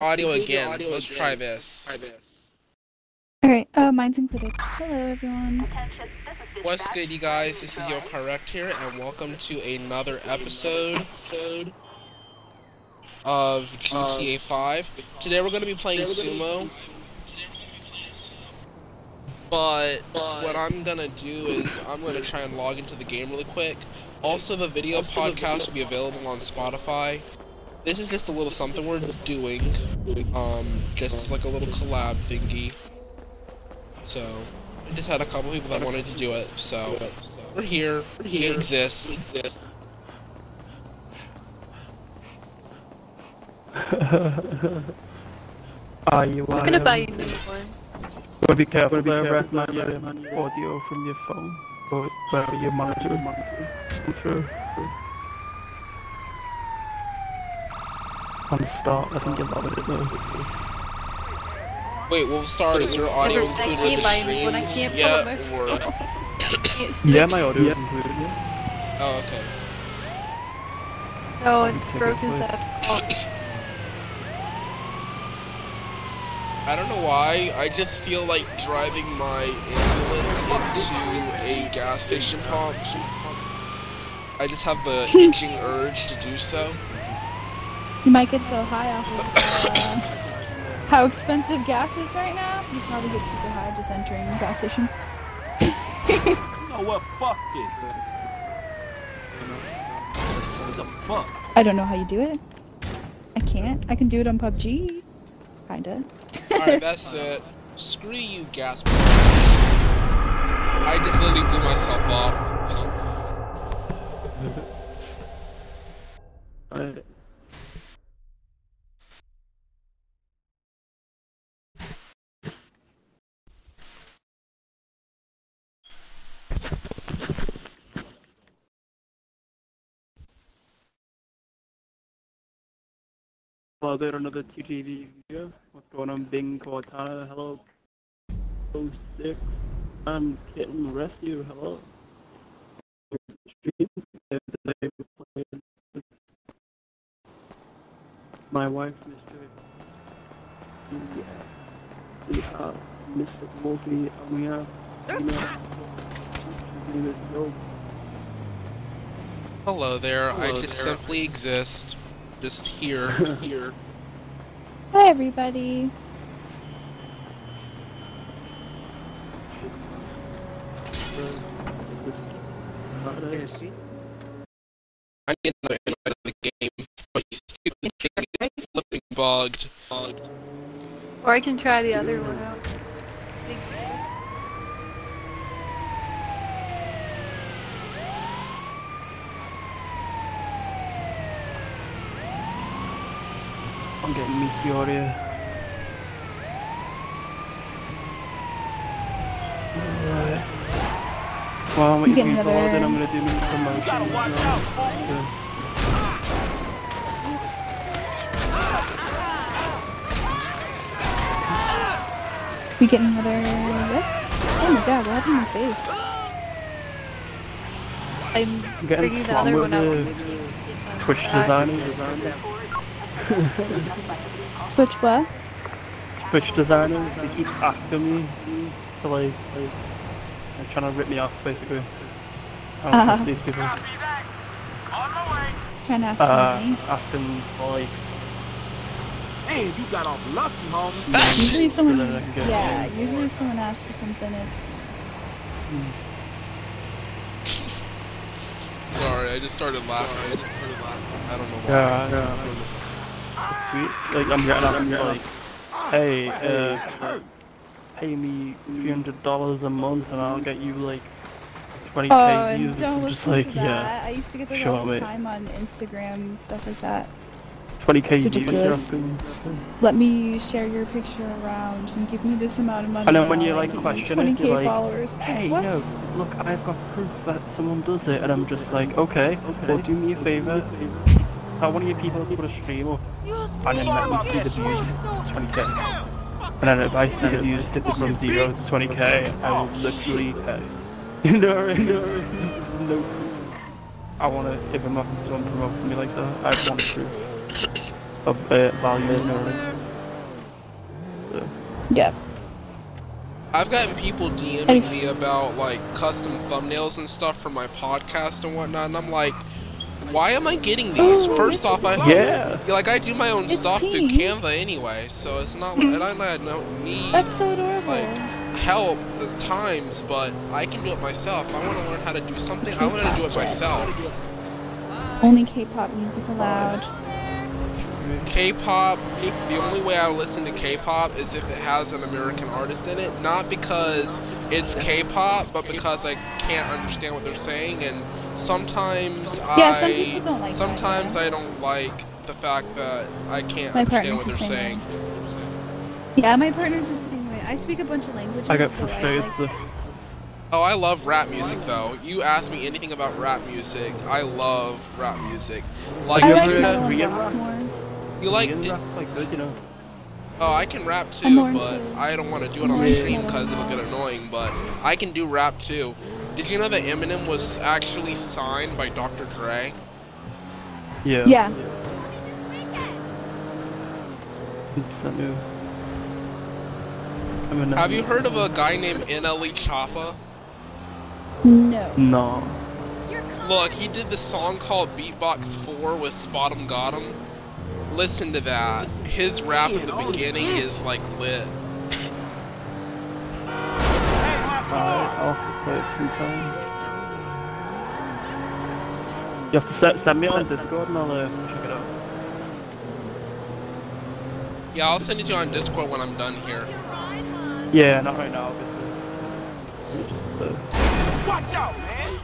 audio again. Let's try this. Alright, uh, mine's included. Hello, everyone. What's good, you guys? This is your Correct here, and welcome to another episode of GTA 5. Today we're going to be playing Sumo. But what I'm going to do is I'm going to try and log into the game really quick. Also, the video podcast will be available on Spotify. This is just a little something we're just doing, um, just like a little collab thingy. So, I just had a couple people that wanted to do it, so we're here. We exist. Are you Just gonna buy you a new one. But be careful there, Red Man, your audio from your phone. Or wherever your monitor come through. On the start, I think you'll love it though. Wait, well, sorry, is your audio I included in the buy a new stream? one, I can't yeah, my or... Yeah, my audio is included, yeah. Oh, okay. Oh, no, it's broken, so I have to call. I don't know why, I just feel like driving my ambulance into a gas station pump. I just have the itching urge to do so. You might get so high off of uh, how expensive gas is right now. You probably get super high just entering the gas station. You know what? Fuck this. What the fuck? I don't know how you do it. I can't. I can do it on PUBG. Kinda. Alright, that's it. Screw you, gas pump. I just literally blew myself off. Right. Hello there, another TGV video. What's going on, Bing Cortana? Hello. 06. I'm Kitten Rescue. Hello. Stream. Today we're playing with My wife, Mr. Yes. We have Mr. Wolfie, and we have. You know, his name is Hello there, I just there. simply exist. Just here, here. Hi, everybody. Friday. I'm getting another invite the game. but this stupid thing flipping bugged. bugged. Or I can try the other one out. I'm getting Meteoria. Alright. Well, I'm waiting for getting you to load in, another- I'm gonna do my promotion. You gotta watch out, fool. We getting another what? Oh my god, what happened to my face? I'm I'm getting bringing the slammed other with one out. the when we Twitch uh, designers. Twitch what? Twitch designers, they keep asking me to like, like they're trying to rip me off basically. I don't Uh-huh. trust these people. Trying to ask Uh, for me. asking for like, Man, you got off lucky, homie. Usually if someone, so that I can yeah, games. usually if someone asks for something, it's Sorry, I just started laughing. I just started laughing. I don't know why. Yeah, I yeah. Don't know. it's sweet. Like I'm getting I'm like, hey, uh, pay me three hundred dollars a month and I'll get you like twenty k and views. don't I'm just listen like, to that. yeah, I used to get that sure, all the mate. time on Instagram and stuff like that. twenty k views. ridiculous. yeah, I'm good. Let me share your picture around and give me this amount of money. And then when you I'll like give question it, 20k you're like, followers. Hey, like, what? no, look, I've got proof that someone does it, and I'm just like, okay, okay. well, do me a favor. Tell one of your people to put a stream up, and then let me see the views to twenty k. And then if I see the views hit from zero to twenty k, I will literally pay. You know, you know, no. I want to if I'm having someone promote me like that, I want proof of uh, value. You know what I mean? though. Yep. I've gotten people DMing me about like custom thumbnails and stuff for my podcast and whatnot, and I'm like, why am I getting these? Oh, First off, I lovely. Yeah. Yeah, like I do my own It's stuff through. Canva anyway, so it's not hmm. like I don't, I don't need That's so adorable. like help at times, but I can do it myself. I want to learn how to do something. I want to do it myself. Only K-pop music allowed. K-pop. The only way I listen to K-pop is if it has an American artist in it, not because it's K-pop, but because I can't understand what they're saying, and sometimes Yeah, I some people don't like that, sometimes yeah. I don't like the fact that I can't My understand partner's what they're the same saying. Yeah, my partner's the same way. I speak a bunch of languages, I got so frustrated. I So. like... Oh, I love rap music though. You ask me anything about rap music, I love rap music. Like, I you like did you know? rap? rock more. You like? Korean Did, good, you know. oh, I can rap too, but into- I don't want to do it on the stream because it'll get annoying. But I can do rap too. Did you know that Eminem was actually signed by Dr. Dre? Yeah. Yeah. new. I mean, Have you heard of a guy named NLE Choppa? No. No. Look, he did this song called Beatbox 4 with SpotemGottem. Listen to that. His rap at the beginning is like lit. Alright, I'll have to play it sometime. You have to se- send me on Discord and I'll uh, check it out. Yeah, I'll send it to you on Discord when I'm done here. Yeah, not right now, obviously. Let me just uh, Watch out, man.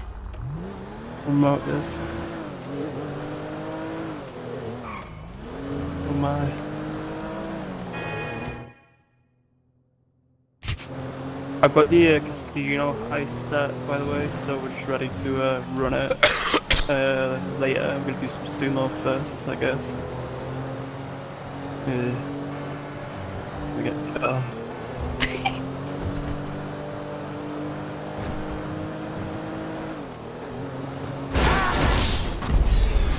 remote this. Oh my. I've got the uh, casino heist set, by the way, so we're just ready to uh, run it uh, later. I'm gonna do some sumo first, I guess. Yeah. It's gonna get better.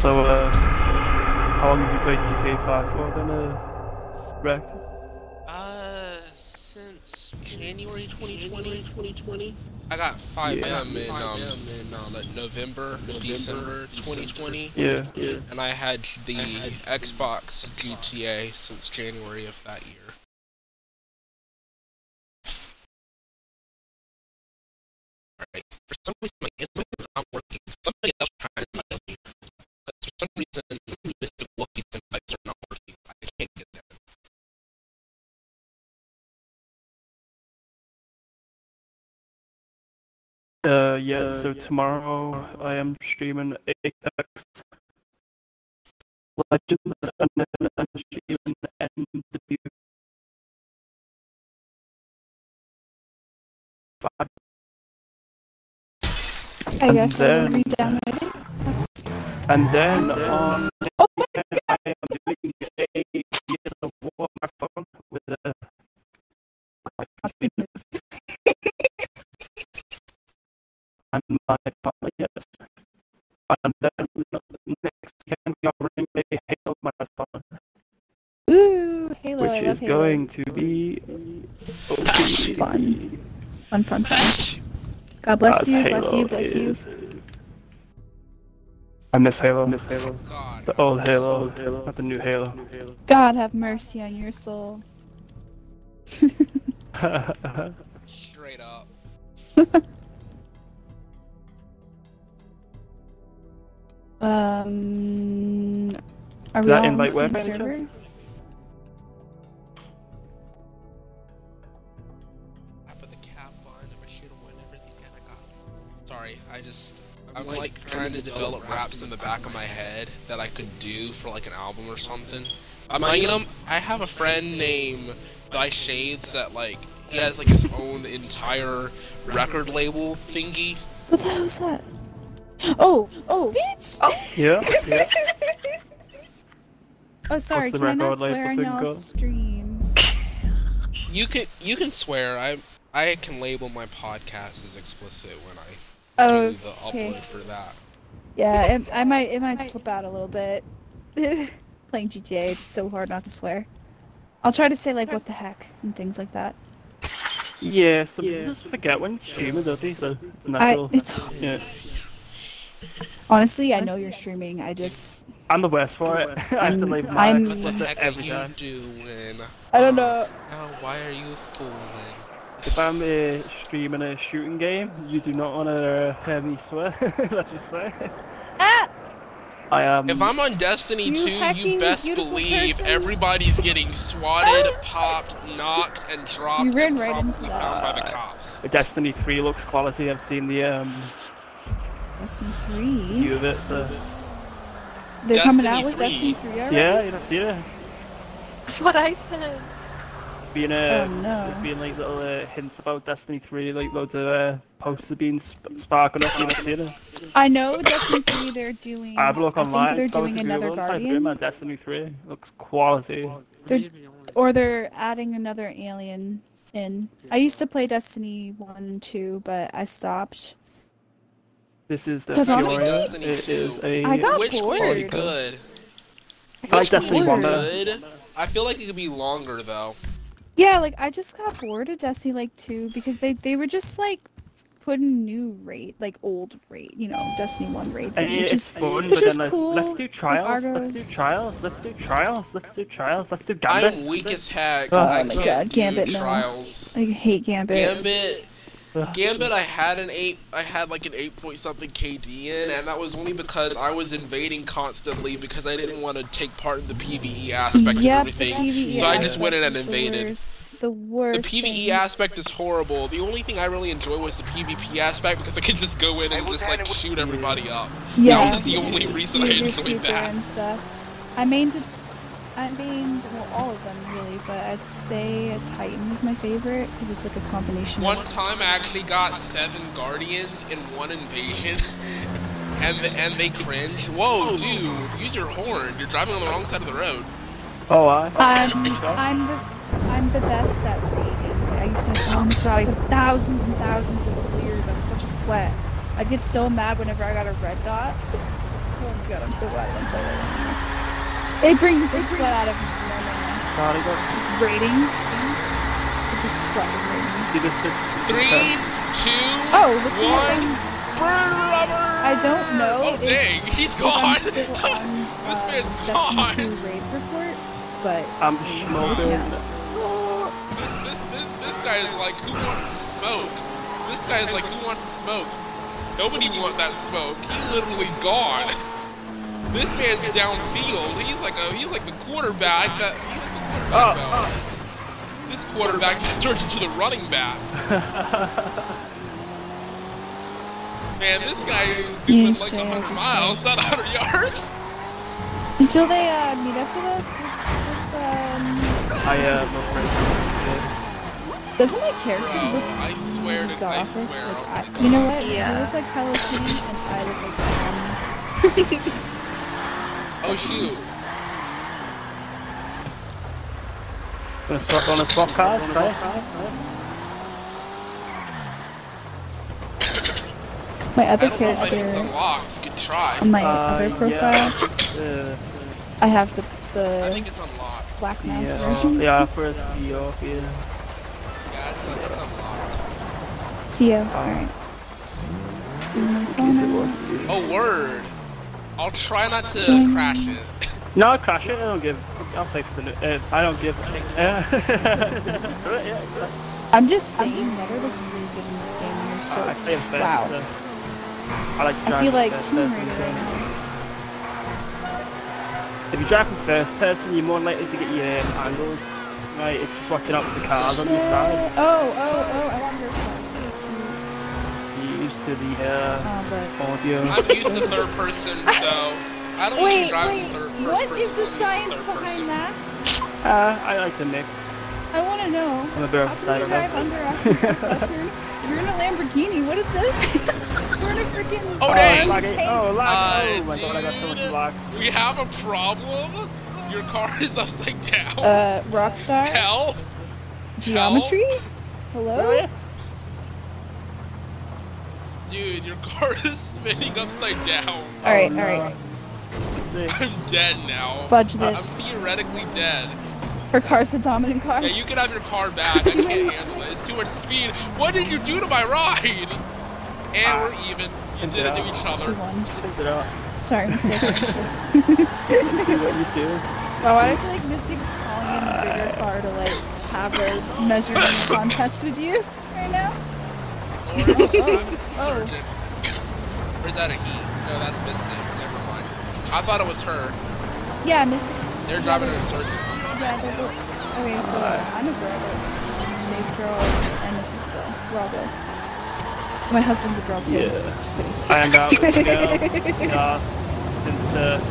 So, uh, how long have you played GTA 5 for then, uh, Rex? Since January 2020, 2020. I got FiveM Yeah. in, um, in um, November, December 2020. Yeah, yeah. And I had the Xbox GTA since January of that year. Alright, for some reason my internet is not working. Somebody else tried to my me. For some reason, Mr. Uh, yeah, so tomorrow I am streaming Apex Legends and then I'm streaming MW. Five. I And guess I will then- read down it. And then on Oh my I am doing a Gears of War marathon with a and my partner, yes. And then next weekend we are Halo marathon, Ooh, Halo. I which love is Halo. going to be Fun. Fun, fun, fun. God bless as you, Halo bless you, bless you. is. I miss Halo, miss Halo. God. The old Halo. Halo, not the new Halo. God have mercy on your soul. Straight up. Um, are we that all on the invite same web server? I put the cap on, never shoot him when everything that I got. Sorry, I just I'm like trying to develop raps in the back of my head that I could do for like an album or something. I'm you know, I have a friend named Guy Shades that like he has like his own entire record label thingy. What the hell was that? Oh, oh, bitch! Oh. Yeah, yeah. Oh, sorry, What's can I not swear on thing y'all's stream? You can you can swear. I I can label my podcast as explicit when I Oh, do the okay. upload for that. Yeah, it, I might it might slip out a little bit. Playing GTA, it's so hard not to swear. I'll try to say like what the heck and things like that. Yeah, some people just forget when streaming, don't they? So it's I natural. it's Yeah. Honestly I know you're streaming. I just I'm the worst for it. I have to I'm- leave my I'm- What the explicit heck are you time. doing? I don't know. Oh, why are you fooling? If I'm uh, streaming a shooting game, you do not want to uh, hear me swear. Let's just say. Ah! I am. If I'm on Destiny You 2, you hacking best beautiful believe person. everybody's getting swatted, popped, knocked, and dropped. You ran and right into probably that. found by the cops. Destiny 3 looks quality. I've seen the um Destiny three. view of it. So They're coming Destiny out with 3? Destiny three already. yeah, you don't see it. That's what I said. It's been uh, Oh, no. there's been like little uh, hints about Destiny 3, like loads of uh, posts have been sp- sparking up. You know, see it. I know Destiny three. They're doing. I have a look I online. think they're doing to another Google, type in, Guardian, man, Destiny 3 looks quality. They're, or they're adding another Alien in. I used to play Destiny one and two, but I stopped. This is the 'Cause Fury. honestly- Destiny It 2. is a. I got Which one is good? I I like Destiny one bored. one is better. good? I feel like it could be longer though. Yeah, like I just got bored of Destiny like two because they they were just like putting new rate like old rate, you know, Destiny one raids, in, And which it's is fun, which but is then cool. let's do trials. Let's do trials. Let's do trials. Let's do trials. Let's do Gambit. I'm weak as heck. Oh I my God, Gambit, no. trials. I hate Gambit. Gambit, Ugh. Gambit, I had an eight, I had like an eight point something KD in, and that was only because I was invading constantly because I didn't want to take part in the PVE aspect Yep, of everything. so I just went in and aspect the invaded. worst- The worst. The PVE thing. aspect is horrible. The only thing I really enjoy was the PvP aspect because I could just go in and just like shoot everybody up. Yeah. That was the only reason I Use enjoyed super that. and stuff. I mained, I mained well all of them really, but I'd say a Titan is my favorite because it's like a combination. One of... time I actually got seven guardians in one invasion, and the, and they cringe. Whoa, dude, use your horn. You're driving on the wrong side of the road. Oh, I. I'm I'm the I'm the best at raiding. I used to oh my god, I used have thousands and thousands of clears. I was such a sweat. I'd get so mad whenever I got a red dot. Oh my god, I'm so glad I don't play that anymore. It brings the sweat out of me when I'm Sorry, go- raiding. Such a sweat of raiding. See this? this Three, two, Oh, look at one. that. Burn rubber. I don't know Oh dang, he's if gone. I'm still on this uh, man's Destiny gone. 2 raid report, but I'm smoking. Yeah. This, this, this, this guy is like, who wants to smoke? This guy is like, who wants to smoke? Nobody want that smoke. He's literally gone. This man's downfield. He's like a he's like the quarterback that he's like the quarterback Oh, though. This quarterback just turned into the running back. Man, this guy is zooming Yeah, like sure, 100 miles, not 100 yards. until they uh, meet up with us, let's, let's um. I uh. Doesn't my character Bro, look I swear to I swear. Like, oh I, you know what? Yeah. You look like Hello Kitty, and I look like um, Oh shoot. Gonna swap on a swap card, right? my other don't know if I think it's character unlocked. You could try. on my Uh, other profile. Yeah. Uh, I have the I think the it's unlocked. black mouse yeah. version. Yeah, for a CEO, yeah. Yeah, it's, it's unlocked. CEO. Alright. Give me my phone Yes, it now. was. Oh word. I'll try not to Join- crash it. No, I'll crash it. I don't give. I'll pay for the. Uh, I don't give. Uh, I'm just saying, Nether looks really good in this game. You're so I play in first. wow. so I like. I feel like first Tomb Raider right now. If you drive from first person, you're more likely to get your um, angles. Right, it's just watching out for the cars on your side. Oh, oh, oh! I want her phone. It's cute. You're used to the uh, Oh, but audio. I'm used to third person, so I don't usually wait, drive wait. in third first What person. is the I'm used to science behind person. that? Uh, I like the mix. I want to know. I'm a bit How of a can you drive side under acid compressors? You're in a Lamborghini. What is this? You're in a freaking. Oh, Oh, dang. lag, tank. oh, lag. Uh, oh my god, I got so much dude. lag. We have a problem. Your car is upside down. Uh, Rockstar. Hell. Geometry. Oh, Hello. Yeah? Dude, your car is spinning upside down. All right, Oh, all right. I'm dead now. Fudge this. I'm theoretically dead. Her car's the dominant car. Yeah, you can have your car back. I can't handle it. It's too much speed. What did you do to my ride? And Ah. we're even. You did it to each She other. won. Check it out. Sorry, Mystic. See what you do. Oh, I feel like Mystic's calling in a bigger car to like have a measuring contest with you right now. Or I'm Oh. Sergeant. Or is that a he? No, that's Mystic. Never mind. I thought it was her. Yeah, Mystic's. They're driving her Sergeant. Yeah, they're both. Okay, so I'm a girl. Shay's girl and Mrs. girl. We're all girls. My husband's a girl too. Yeah. Just kidding. I'm out with the girl. Yeah. Since, uh,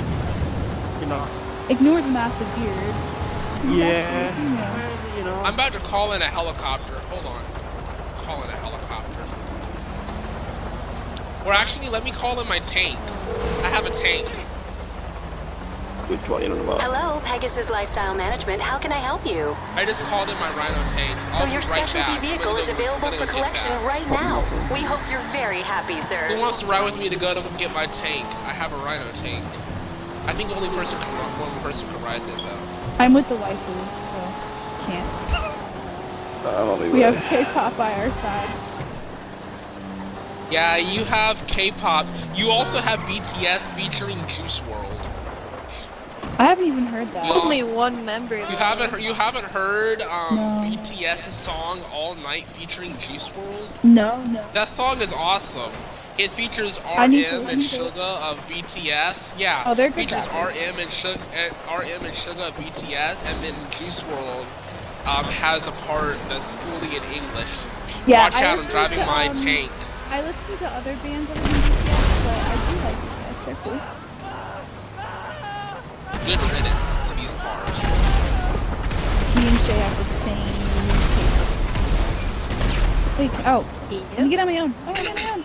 you know. Ignore the massive beard. Yeah. You know. I'm about to call in a helicopter. Hold on. Call in a helicopter. Or actually, let me call in my tank. I have a tank. Which one you know about? Hello, Pegasus Lifestyle Management. How can I help you? I just called in my Rhino tank. So I'll your be right specialty vehicle is go- available for gonna go get collection right now. We hope you're very happy, sir. Who wants to ride with me to go to get my tank? I have a Rhino tank. I think only person can run, one person can ride it though. I'm with the waifu, so can't. I'm on my We way. have K-pop by our side. Yeah, you have K-pop. You also have BTS featuring Juice WRLD. I haven't even heard that. No. Only one member. You haven't heard, you haven't heard um, No. BTS's song All Night featuring Juice WRLD? No, no. That song is awesome. It features I need to RM and listen to it. Suga of BTS. Yeah, Oh, they're good features rappers. RM and Suga, RM and Suga of BTS, and then Juice WRLD um, has a part that's fully in English. Yeah, Watch I out! I'm driving to, my um, tank. I listen to other bands other than BTS, but I do like BTS. They're cool. Good riddance to these cars. Me and Shay have the same tastes. Wait, oh, let me get on my own. Oh, I'm on my own.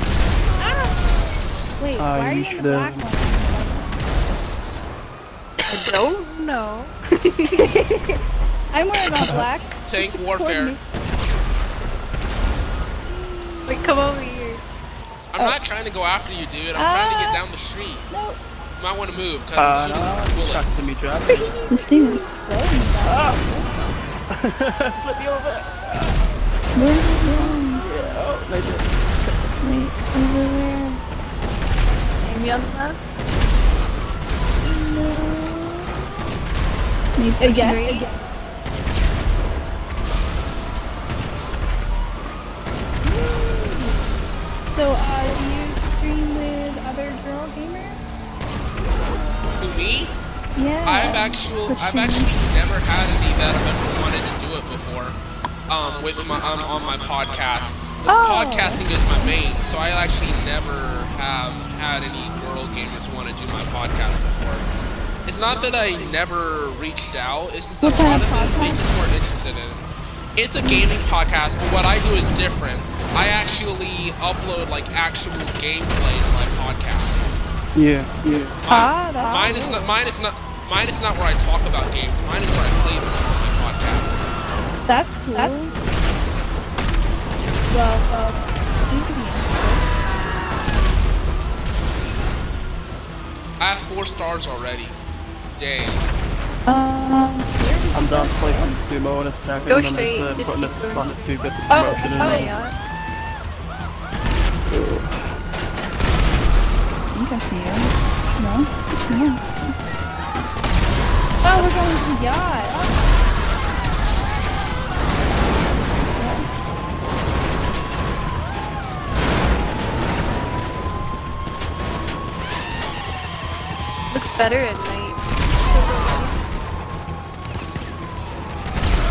Ah! Wait, Uh, why are you you in the black one? I don't know. I'm wearing all black. Tank warfare. Wait, come over here. I'm Oh. not trying to go after you, dude. I'm trying to get down the street. No, You might want to move because Uh, I'm shooting no, bullets. to me, Jack. this thing is slowing me. Flip me over. Where is it going? Yeah, oh, nice. Wait, over where? See me on the map? No. Maybe, I guess. Three. So, uh, me? Yeah. I've actually, I've actually never had any that have ever wanted to do it before. Um, with my on, on my podcast. This Oh. podcasting is my main, so I actually never have had any girl gamers want to do my podcast before. It's not that I never reached out. It's just that What a lot of them they just weren't interested in it. It's a gaming podcast, but what I do is different. I actually upload like actual gameplay to my. Yeah, yeah. Ah, that's Mine is not. Mine is not. Mine is not where I talk about games. Mine is where I play them on my podcast. That's cool. That's well, well, you could be interested. I have four stars already. Dang. Um, I'm done playing some sumo in a second, Go and then straight, just, uh, putting this going. last two bits of Oh, promotion in oh, there. yeah. You. No, it's nice. Oh, we're going to the yacht. Oh. Looks better at night.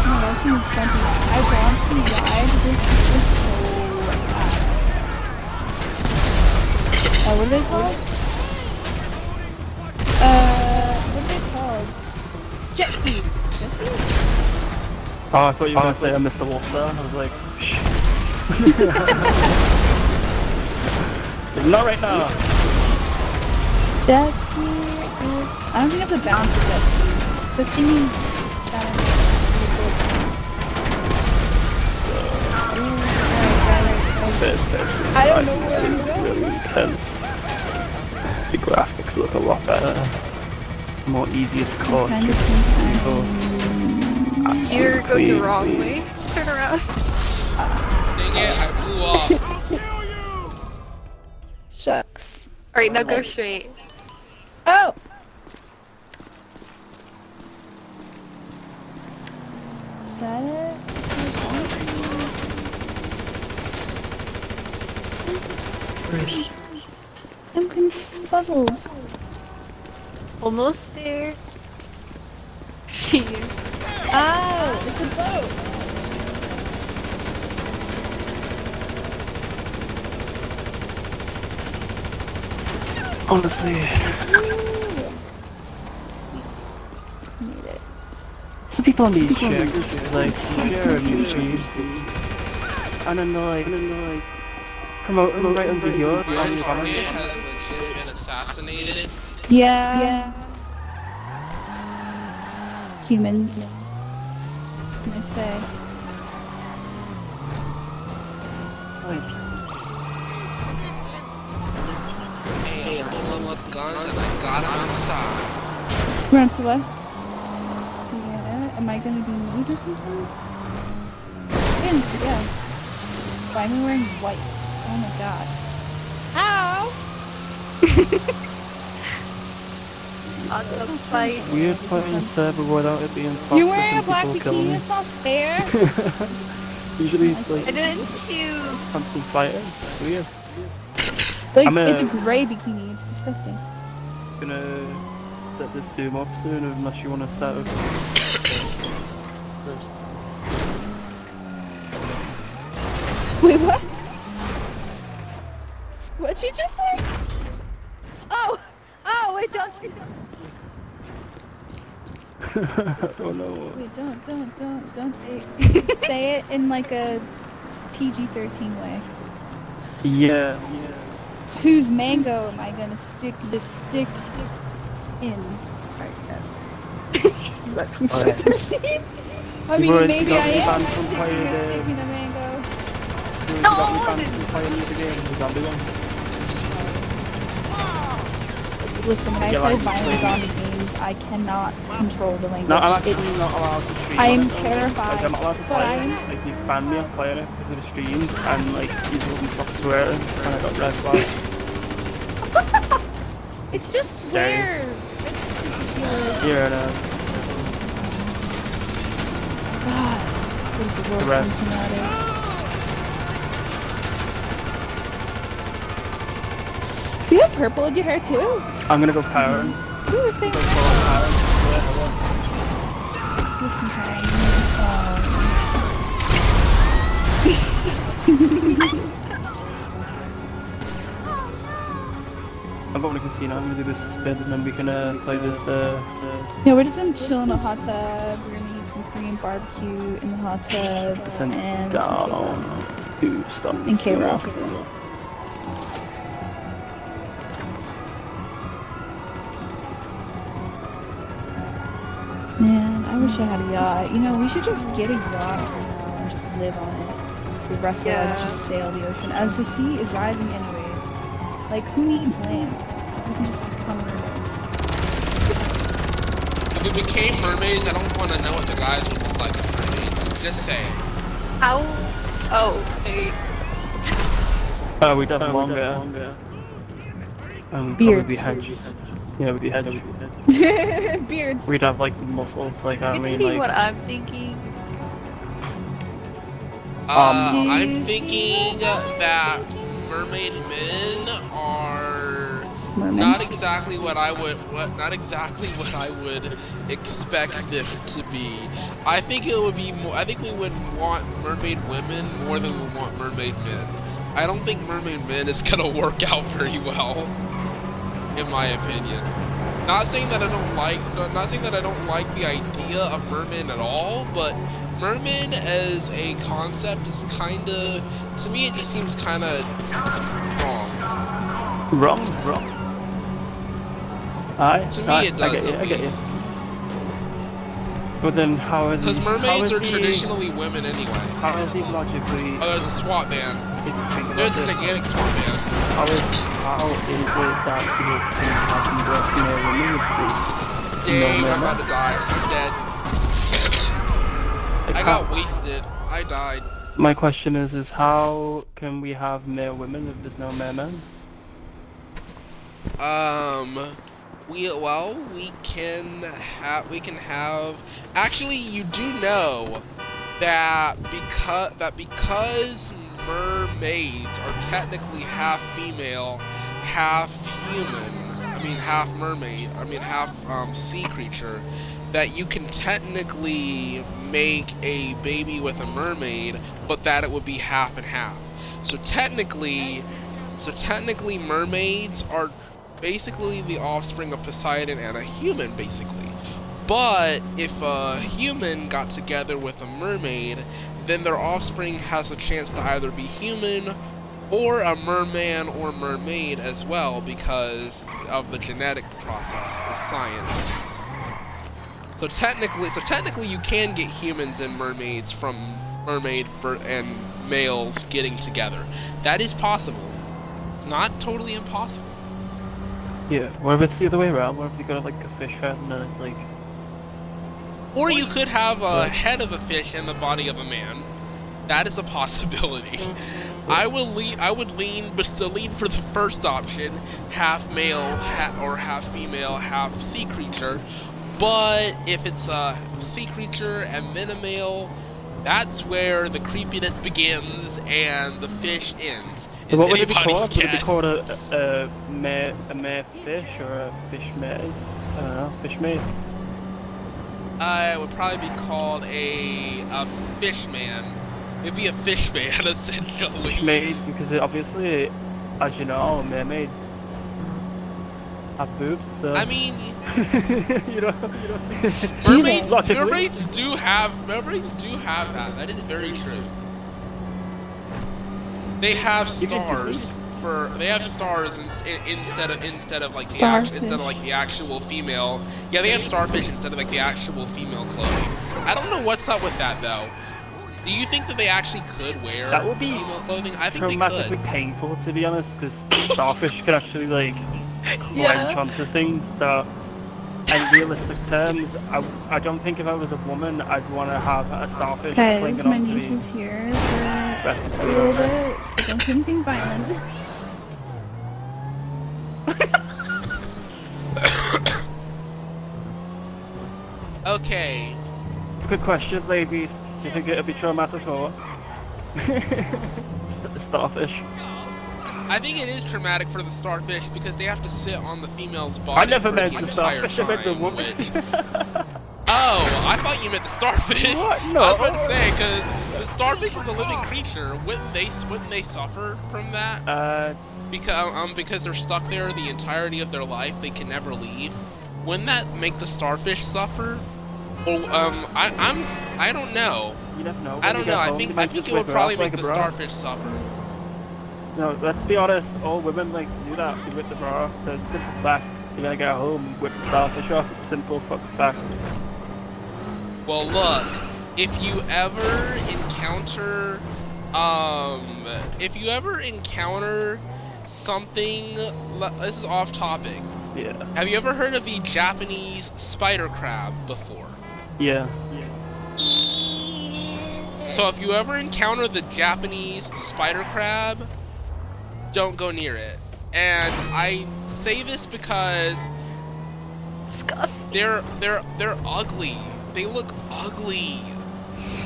Oh, that seems jumpy. I want to ride. This is so bad. Uh, what are they called? Uh, what are they called? S- Jet skis. Jet skis? Oh, I thought you were gonna say I missed the water. I was like, shh. Not right now. Jet ski. uh, I don't think I have the balance of jet ski. The thingy that I Alright, guys. This I don't know where I'm going. really intense. The graphics look a lot better. More easier to cause. Kind of think I'm- You're going the wrong way. Turn around. Dang it, I blew up. Shucks. Alright, now go straight. Oh! Is that it? Is that it? I'm confuzzled. Almost there. See you. Oh, it's a boat. Honestly, Ooh. Sweet. Need it. some people on these shares just like share a new cheese, and then they're like, and then they're like promoting right under yours. Your and target has legit been assassinated. Yeah. Yeah. Humans. Nice day. Like, Hey, I'm pulling up guns and I got outside. Run to what? Yeah. Am I gonna be nude or something? Yes, yeah. Why am I wearing white? Oh my god. Ow! Fight. weird playing a server without it being toxic You're wearing a black bikini? It's not fair. Usually it's like I didn't choose. constant fighting. It's weird. like, I'm a- it's a gray bikini. It's disgusting. gonna set this zoom up soon unless you want to set up. Wait, what? What'd you just say? Oh! Oh, wait, don't say oh no. Wait, don't, don't, don't, don't say it. say it in like a PG-13 way. Yeah. Whose mango am I gonna stick this stick in? I guess. Is that PG-13? I mean, maybe I am sticking a stick in a mango. No, Listen, when I play like- violent zombie games, I cannot control the language. No, I'm actually it's, not allowed to stream. I am it. terrified, Like, I'm not allowed to but play I'm- it. Like, you banned me off playing it because of the stream, and like, you wouldn't stop swearing, and I got red flags. it's just Sorry. swears. It's ridiculous. Here and uh, God, what is the world come to nowadays? Purple in your hair too? I'm gonna go powering. Do the same Go hair. full powering. Yeah, Listen, Karen. I'm going to casino. I'm gonna do this spin, and then we can uh, play this. Uh, uh, Yeah, we're just gonna chill in a hot tub. We're gonna eat some Korean barbecue in the hot tub send and some K-pop. down to stuff. And K-Rock. I wish I had a yacht. You know, we should just get a yacht somehow and just live on it. For the rest of our lives, just sail the ocean. As the sea is rising anyways. Like, who needs land? We can just become mermaids. If we became mermaids, I don't want to know what the guys would look like as mermaids. Just saying. How? Oh, wait. Oh, we'd have longer. Um, and we'd probably be Beards. hedged. Yeah, we'd be hedged. Beards. We'd have like muscles, like I mean, Maybe what. I'm thinking. Uh, I'm thinking that I'm thinking? mermaid men are Merman. not exactly what I would what not exactly what I would expect them to be. I think it would be more. I think we would want mermaid women more than we want mermaid men. I don't think mermaid men is gonna work out very well, in my opinion. Not saying that I don't like, not saying that I don't like the idea of mermen at all, but mermen as a concept is kind of, to me, it just seems kind of wrong. Wrong, wrong. Aye, To me, aye, it I does at I get you. least. But then how are Because mermaids is are the- traditionally women anyway. How is he logically? Oh, there's a SWAT van. If you think about There's a gigantic SWAT van. How is, how is it that people can have more women with these? Dang, No, I'm about to die. I'm dead. Like, I got wasted. I died. My question is, is how can we have male women if there's no male men? Um, we well we can have we can have. Actually, you do know that because that because mermaids are technically half female, half human. I mean, half mermaid. I mean, half um, sea creature. That you can technically make a baby with a mermaid, but that it would be half and half. So technically, so technically, mermaids are basically the offspring of Poseidon and a human, basically. But if a human got together with a mermaid, then their offspring has a chance to either be human or a merman or mermaid as well because of the genetic process, is science. So technically, so technically, you can get humans and mermaids from mermaid and males getting together. That is possible. Not totally impossible. Yeah. What if it's the other way around? What if you got like a fish head and then it's like Or you could have a head of a fish and the body of a man. That is a possibility. I will lean. I would lean, but to lean for the first option, half male, ha- or half female, half sea creature. But if it's a sea creature and then a male, that's where the creepiness begins and the fish ends. So what would it be called? Would it be called a, a, a mare a mare fish or a fish maid? I don't know, fish maid. Uh, it would probably be called a a fish man. It'd be a fish man essentially. Fish maid because it obviously, as you know, mermaids have boobs. So I mean, you know, you know. mermaids, Logically. mermaids do have mermaids do have that. That is very true. They have You stars for they have stars in, in, instead of instead of like the act, instead of like the actual female. Yeah, they have starfish instead of like the actual female clothing. I don't know what's up with that though. Do you think that they actually could wear That would be female clothing? I think they traumatically could. painful to be honest, because starfish can actually like Yeah. clench onto things. So, in realistic terms, I, I don't think if I was a woman, I'd want to have a starfish Guys, my niece is here for a little bit, so don't do anything violent. Okay. Good question, ladies. Do you think it'd be traumatic or St- starfish? I think it is traumatic for the starfish because they have to sit on the female's body I never meant the the starfish. I meant the time, woman. Which... oh, I thought you meant the starfish. What? No. I was about to say because the starfish is a living creature. Wouldn't they? Wouldn't they suffer from that? Uh, Because um because they're stuck there the entirety of their life. They can never leave. Wouldn't that make the starfish suffer? Or um I I'm I don't know. you never know. I don't know. I think I think it would probably make like the starfish suffer. No, let's be honest. All women like do that. They whip the bra off. So it's simple fact. You're gonna get home, whip the starfish off. It's simple fucking fact. Well, look, if you ever encounter, um, if you ever encounter something, this is off topic. Yeah. Have you ever heard of the Japanese spider crab before? Yeah. So if you ever encounter the Japanese spider crab, don't go near it. And I say this because Disgusting. they're they're they're ugly. They look ugly.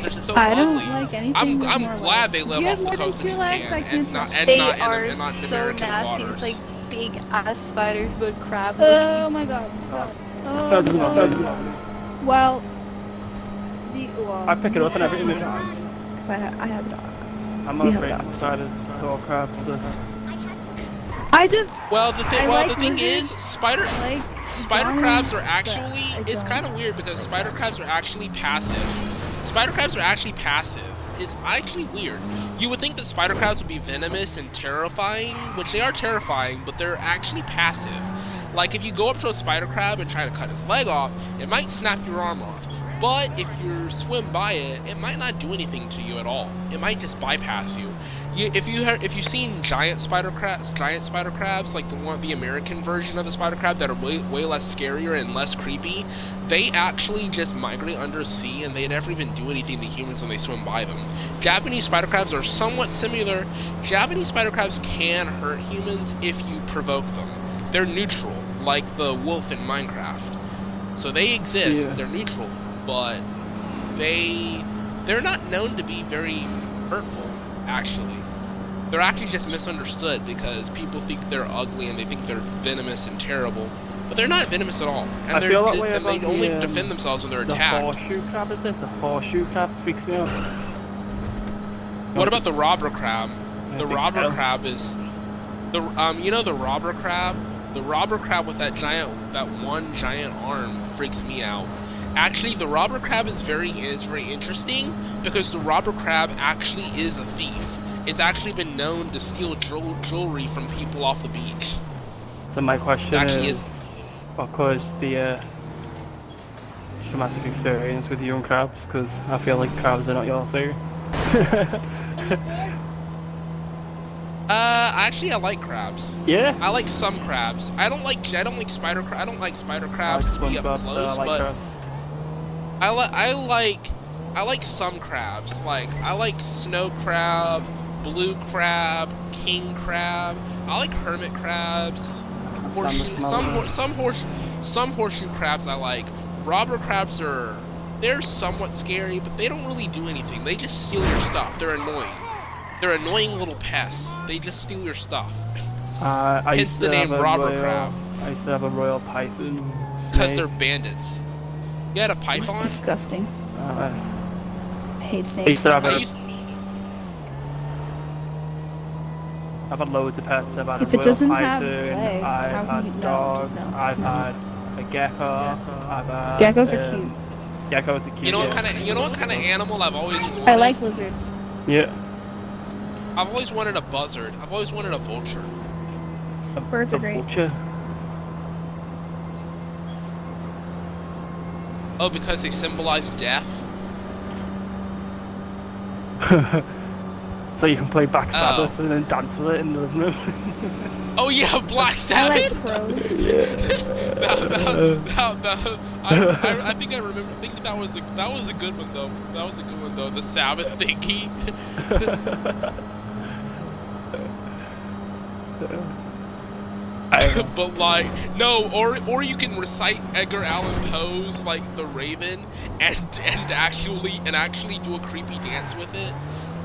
They're so I don't ugly. like anything I'm with I'm more glad legs. they live you off have the more than coast of two legs, Japan I can't and not, and They not are in not so American nasty. waters. It's like big ass spiders, but crab Oh my god. Oh, So does no. Well, the well, I pick it up and everything. Dogs, because I, ha- I have a dog. I'm not We afraid of dogs. spiders or crabs. So. I just Well, the I thing well like the thing is spider like spider crabs are actually. It's kind of weird because spider crabs are actually passive. Spider crabs are actually passive. It's actually weird. You would think that spider crabs would be venomous and terrifying, which they are terrifying, but they're actually passive. Like if you go up to a spider crab and try to cut its leg off, it might snap your arm off. But if you swim by it, it might not do anything to you at all. It might just bypass you. You if you have, if you've seen giant spider crabs, giant spider crabs, like the one, the American version of the spider crab that are way, way less scarier and less creepy, they actually just migrate undersea and they never even do anything to humans when they swim by them. Japanese spider crabs are somewhat similar. Japanese spider crabs can hurt humans if you provoke them. They're neutral, like the wolf in Minecraft. So they exist. Yeah. They're neutral, but they they're not known to be very hurtful. Actually, they're actually just misunderstood because people think they're ugly and they think they're venomous and terrible. But they're not venomous at all, and I they're feel that ju- way and they only the, um, defend themselves when they're The attacked. horseshoe crab is it? The horseshoe crab freaks me out. What about the robber crab? The robber so. crab is the um you know the robber crab? The robber crab with that giant that one giant arm freaks me out. Actually, the robber crab is very is very interesting because the robber crab actually is a thief. It's actually been known to steal jewelry from people off the beach. So my question Actually is, is- what caused the uh, traumatic experience with you and crabs? Because I feel like crabs are not your thing. Uh, actually, I like crabs. Yeah. I like some crabs. I don't like I don't like spider I don't like spider crabs to be up SpongeBob, so close, I like but crabs. I like I like I like some crabs. Like I like snow crab, blue crab, king crab. I like hermit crabs. Horseshoe, smell some of hor- some horse some horseshoe crabs I like. Robber crabs are they're somewhat scary, but they don't really do anything. They just steal your stuff. They're annoying. They're annoying little pests. They just steal your stuff. Uh, I Hence used the to name have a robber royal, crab. I used to have a royal python. Because they're bandits. You had a python? Disgusting. Uh, I hate I used snakes. to have I a, used, I've had loads of pets. I've had If a it doesn't have python. legs, I've how can had you dogs. Know. I've had a gecko. I've had, Geckos are um, cute. Geckos are cute. you know what kind of you know what kind of animal I've always wanted? I like lizards. Yeah. I've always wanted a buzzard. I've always wanted a vulture. A, Birds a are great. vulture. Oh, because they symbolize death. So you can play Black Oh. Sabbath and then dance with it in the living room. Oh yeah, Black I like Sabbath. crows. that, that, that, that, I, I, I think I remember. I think that was a that was a good one though. That was a good one though. The Sabbath thingy. I, but like no, or or you can recite Edgar Allan Poe's like The Raven and and actually and actually do a creepy dance with it,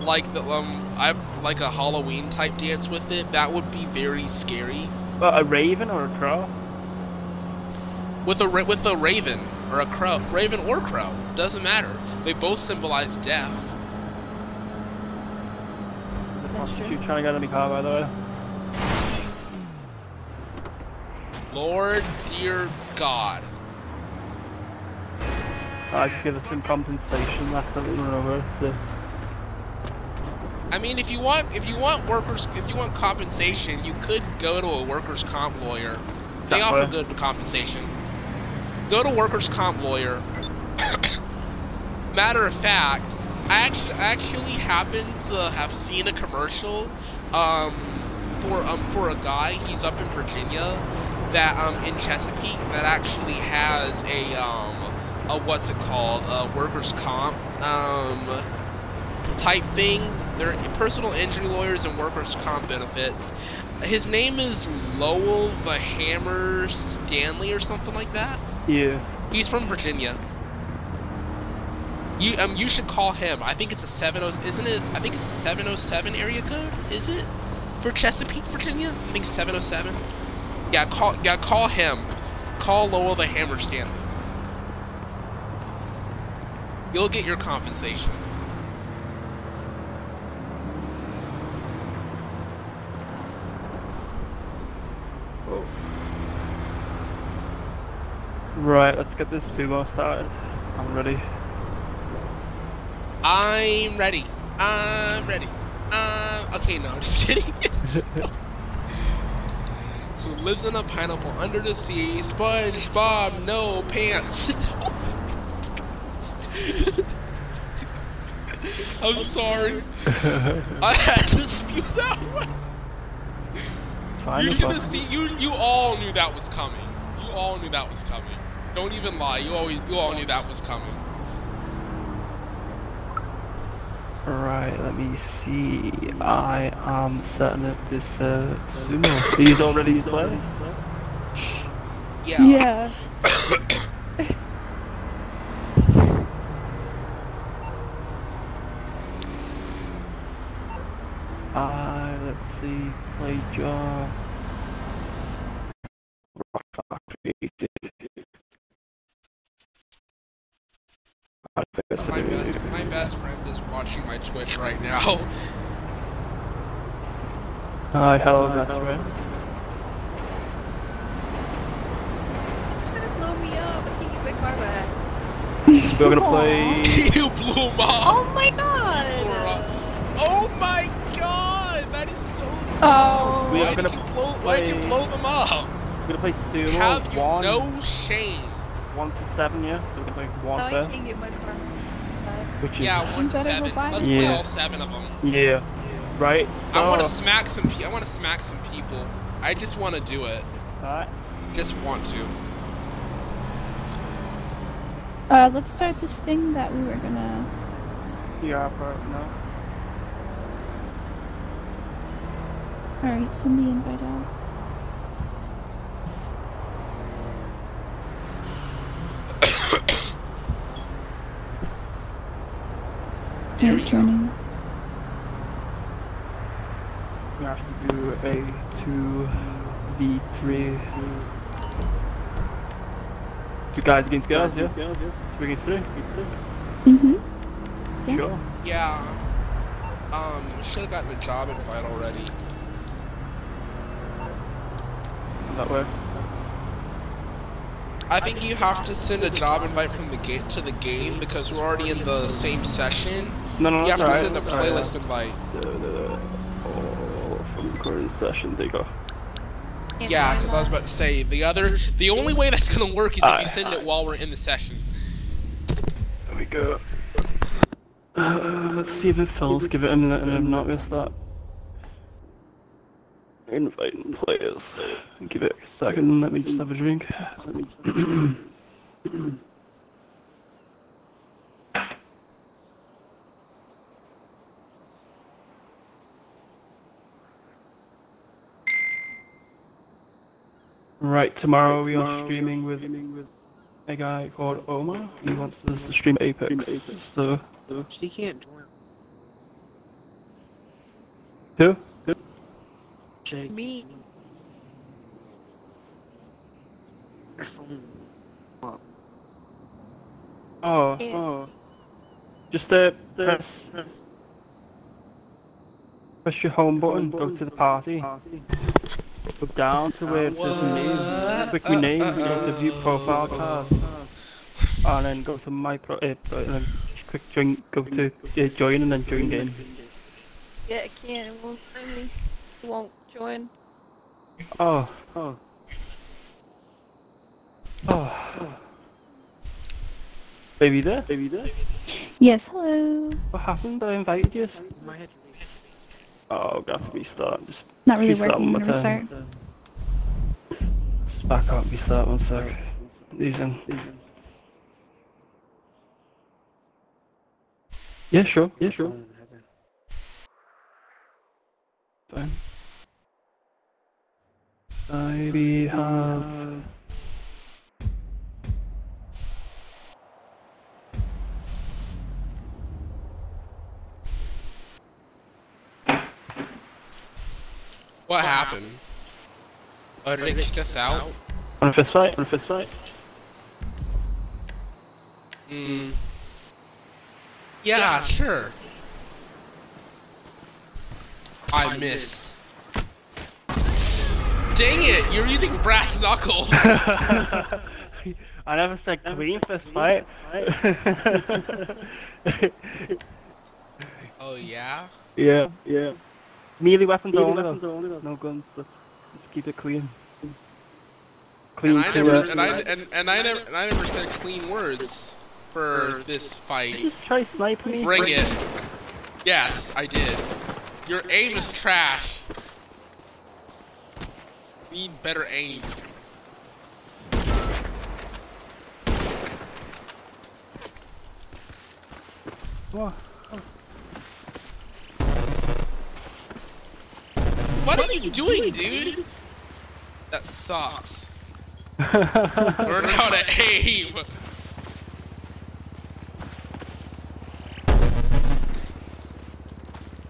like the um I like a Halloween type dance with it. That would be very scary. what, a raven or a crow? With a ra- with a raven or a crow, raven or crow doesn't matter. They both symbolize death. There's a prostitute trying to get in the car, by the way. Lord dear God. I just give it some compensation last time we went over. So. I mean, if you want, if you want workers, if you want compensation, you could go to a workers' comp lawyer. They offer good compensation. Go to workers' comp lawyer. Matter of fact, I actually actually happened to have seen a commercial, um, for um for a guy. He's up in Virginia, that um in Chesapeake that actually has a um a what's it called a workers' comp um type thing. They're personal injury lawyers and workers' comp benefits. His name is Lowell the Hammer Stanley or something like that. Yeah. He's from Virginia. You um you should call him. I think it's a 70 isn't it? I think it's a 707 area code. Is it? For Chesapeake, Virginia? I think 707. Yeah, call yeah, call him. Call Lowell the Hammer Stanley. You'll get your compensation. Right, let's get this sumo started. I'm ready. I'm ready. I'm ready. Um, okay, no, I'm just kidding. Who lives in a pineapple under the sea? SpongeBob, no pants. I'm sorry. I had to spew that one. Fine, You should have seen. You you all knew that was coming. You all knew that was coming. Don't even lie. You always you all knew that was coming. Right, let me see. I am setting up this uh, sumo. He's all ready to play. Yeah. Yeah. I let's see. Play job. I My best my best friend is watching my Twitch right now. Hi, hello, best friend. Trying to blow me up. I can't get my car back. We're gonna play. you blew him up. Oh my god! Blew her up. Oh my god, that is so. Oh. We Why are did gonna you blow? Why did you blow them up? We're gonna play sumo. Have you one, no shame? One to seven, yeah. So we're playing No, one first, can't get my car back. which is Yeah, one to better go seven. buy Let's it. play Yeah. all seven of them. yeah. Right. So. I want to smack some. Pe- I want to smack some people. I just want to do it. Alright. Just want to. Uh, let's start this thing that we were gonna. Yeah, but no. Alright, send the invite out. Here Alright, we go. We have to do a two v three. Two guys against guys, yeah. Two against three. Mm-hmm. Yeah. Sure. Yeah. Um, should have gotten a job invite already. That way. I think you have to send a job invite from the gate to the game because we're already in the same session. No, no, no. You have to alright. send a that's alright. playlist invite. Da, da, da. Oh, from the current session, there you go. Yeah, because I was about to say the other, the only way that's gonna work is if Aye, you send it while we're in the session. There we go. Uh, let's see if it fills. Give it a minute and I'm not gonna start inviting players. Give it a second. Let me just have a drink. Right, tomorrow we are streaming with a guy called Omar. He wants us to stream Apex. So, She can't join. who? Jake. Me. Her phone. Oh, Yeah. oh. Just uh, press, press your home button, go to the party, go down to where it says name, click your name, go to view profile card, and then go to my pro, uh, pro- and then click join, go to uh, join and then join game. Yeah, I can't. It won't let me. It won't join. Oh, oh. Oh. Baby there? Baby there? Yes, hello. What happened? I invited you. My head release. Oh, got to restart. Just Not really restart working. one I'm more time. restart. Just back up, restart one sec. These in. Yeah, sure. Yeah, sure. Phone, Fine. I we have. What happened? Oh, did they kick us out? On a fist fight. On a fist fight. Mm. Yeah, sure. I missed. Dang it! You're using brass knuckle. I never said clean fist fight. oh yeah. yeah, yeah. Melee weapons only. though. No guns. Let's let's keep it clean. Clean And I never, and I, and, and I never, and I never said clean words for this fight. Just try sniping me. Bring it. Yes, I did. Your aim is trash. Need better aim. What? What are you doing, dude? That sucks. Learn how to aim.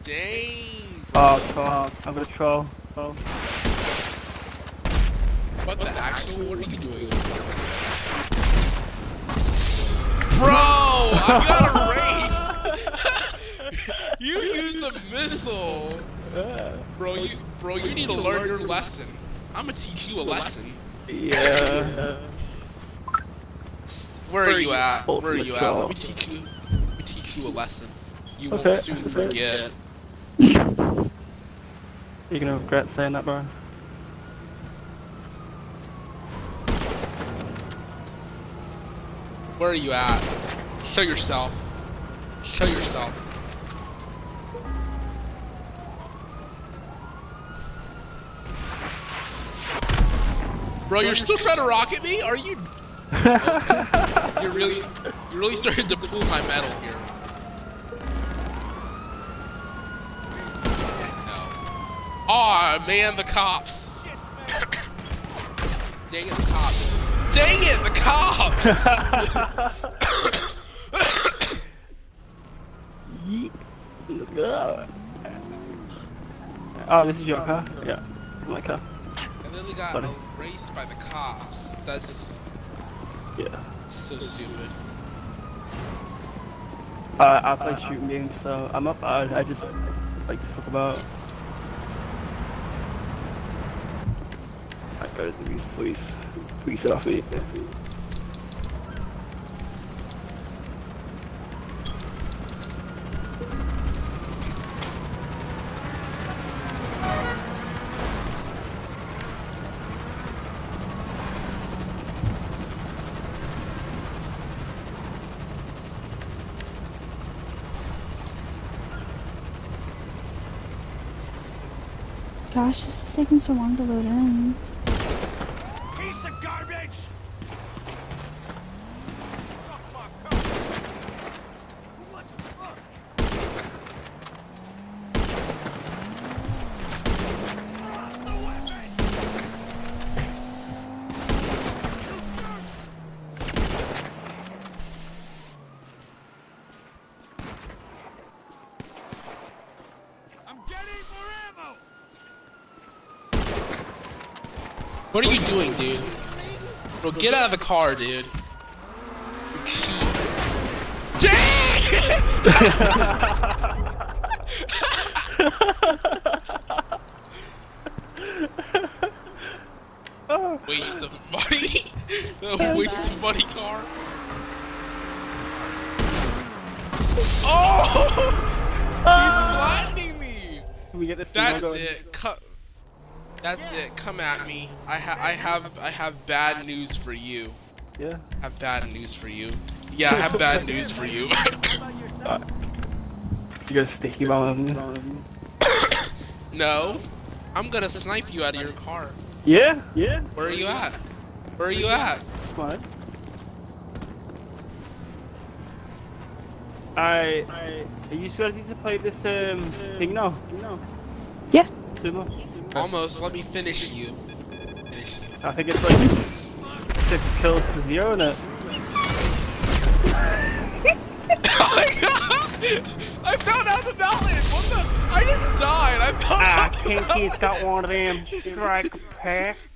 Dang. Oh, bro. troll. I'm gonna troll. troll. What the actual? What are you doing? Bro, I got erased. you used a missile. Bro, you bro, you need to learn your lesson. I'm gonna teach you a lesson. Yeah. Where are you at? Where are you at? Let me teach you. Let me teach you a lesson. You won't soon forget. You're gonna regret saying that, bro. Where are you at? Show yourself. Show yourself. Bro, you're still trying to rocket me? Are you? Okay. You're really, you're really starting to pull my metal here. No. Aw, man, the cops. Dang it, the cops. Dang it, the cops! oh, this is your car? Yeah. My car. I literally got Sorry. erased by the cops. That's Yeah. so stupid. Uh, I play shooting games, so I'm up. I, I just like to fuck about. I go to these, please. Please get off me. Gosh, this is taking so long to load in. Piece of garbage! Doing, dude? Bro, get out of the car, dude. Waste of money. A waste of money car. Oh! He's ah! blinding me. Can we get this That's going? it. Cut. That's it. Come at me. I ha I have I have bad news for you. Yeah. I have bad news for you. Yeah, I have bad news for you. Alright. You got a sticky bomb on me? no, I'm gonna snipe you out of your car. Yeah? Yeah? Where are you at? Where are you at? What? I, I, are you guys need to play this um thing now? No. Yeah. Sumo? Almost. Let me finish you. Finish you. I think it's like six kills to zero, isn't it? oh my god! I found out about it! What the? I just died! I found Ah, out about Kinky's it. got one of them strike pack.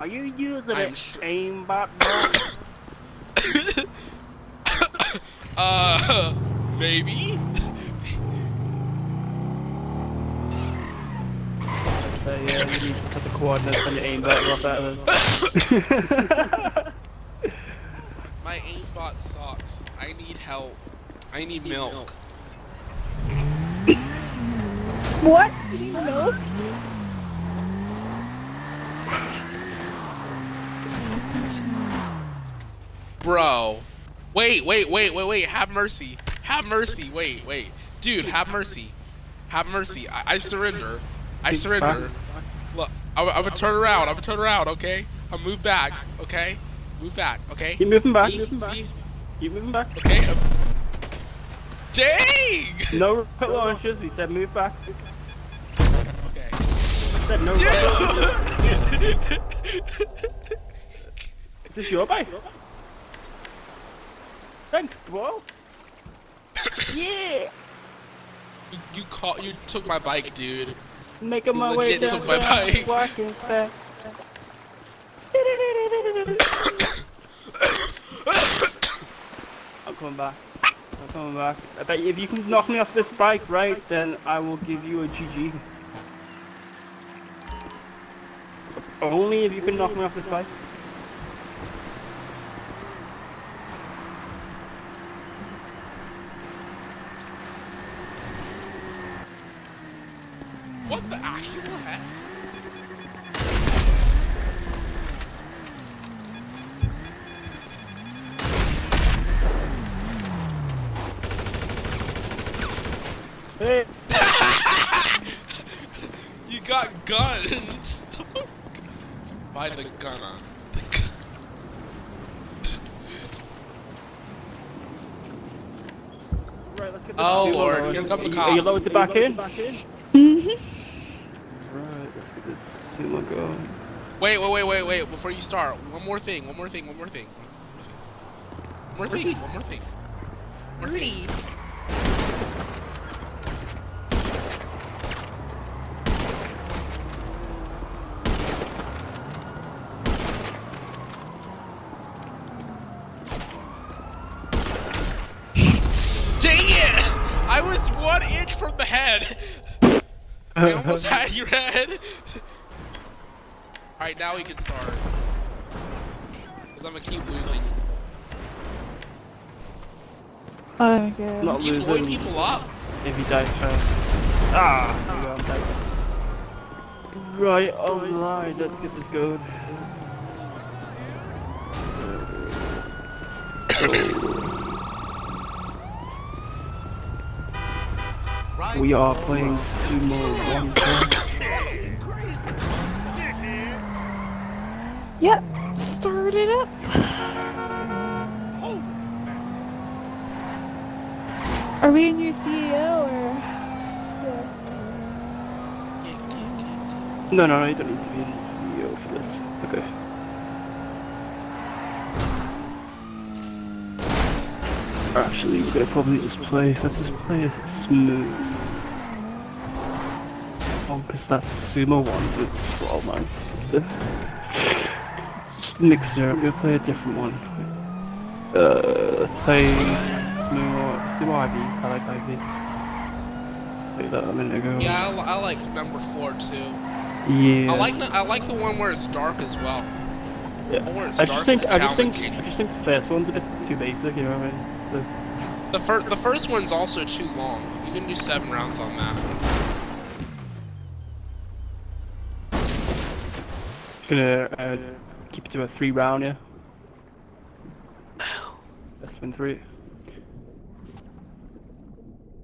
Are you using I'm sure- aimbot, bro? uh, maybe? So yeah, you need to put the coordinates on your aimbot off that. My aimbot sucks. I need help. I need milk. What? You need milk? Bro. Wait, wait, wait, wait, wait. Have mercy. Have mercy. Wait, wait. Dude, have mercy. Have mercy. I, I surrender. I surrender. Look, I'm, I'm gonna turn around. I'm gonna turn around, okay? I'll move back, okay? Move back, okay? Keep moving back, See? moving back. See? Keep moving back. Okay. um, Dang! No rocket launchers, we said move back. Okay. We said no rocket launchers. Is this your bike? Thanks, bro. Yeah! You, you call you took my bike, dude. Making my way down, my bike. walking back. I'm coming back. I'm coming back. I bet if you can knock me off this bike, right, then I will give you a GG. Only if you can knock me off this bike. What the actual heck? Hey! You got gunned by the gunner. Right, let's get this Oh, sumo Lord, loaded. here come the Are you cops. loaded back in? Mm-hmm. Right, let's get this sumo going. Wait, wait, wait, wait, wait. Before you start, one more thing. One more thing. One more thing. One more thing. One more thing. One more thing. Rudy. Now we can start. Cause I'm gonna keep losing. Oh my god. Not You blowing losing people up. if you die first. Ah! there you go, I'm. Right, alright, let's get this going. We are playing Sumo 1 Start it up. Are we in your CEO or? No, no, no, you don't need to be in the CEO for this. Okay. Actually, we're gonna probably just play. Let's just play it smooth. Oh, because that's the sumo one, so it's slow, man. It's the- Just mix it up. We'll play a different one. Uh, let's say sumo, sumo IV. I like IV. Played that a minute ago. Yeah, I, I like number four too. Yeah. I like the I like the one where it's dark as well. Yeah. The one where it's I dark just think is I just think. I just think the first one's a bit too basic, you know what I mean? So The first the first one's also too long. You can do seven rounds on that. gonna uh, keep it to a three round, yeah. Best win three.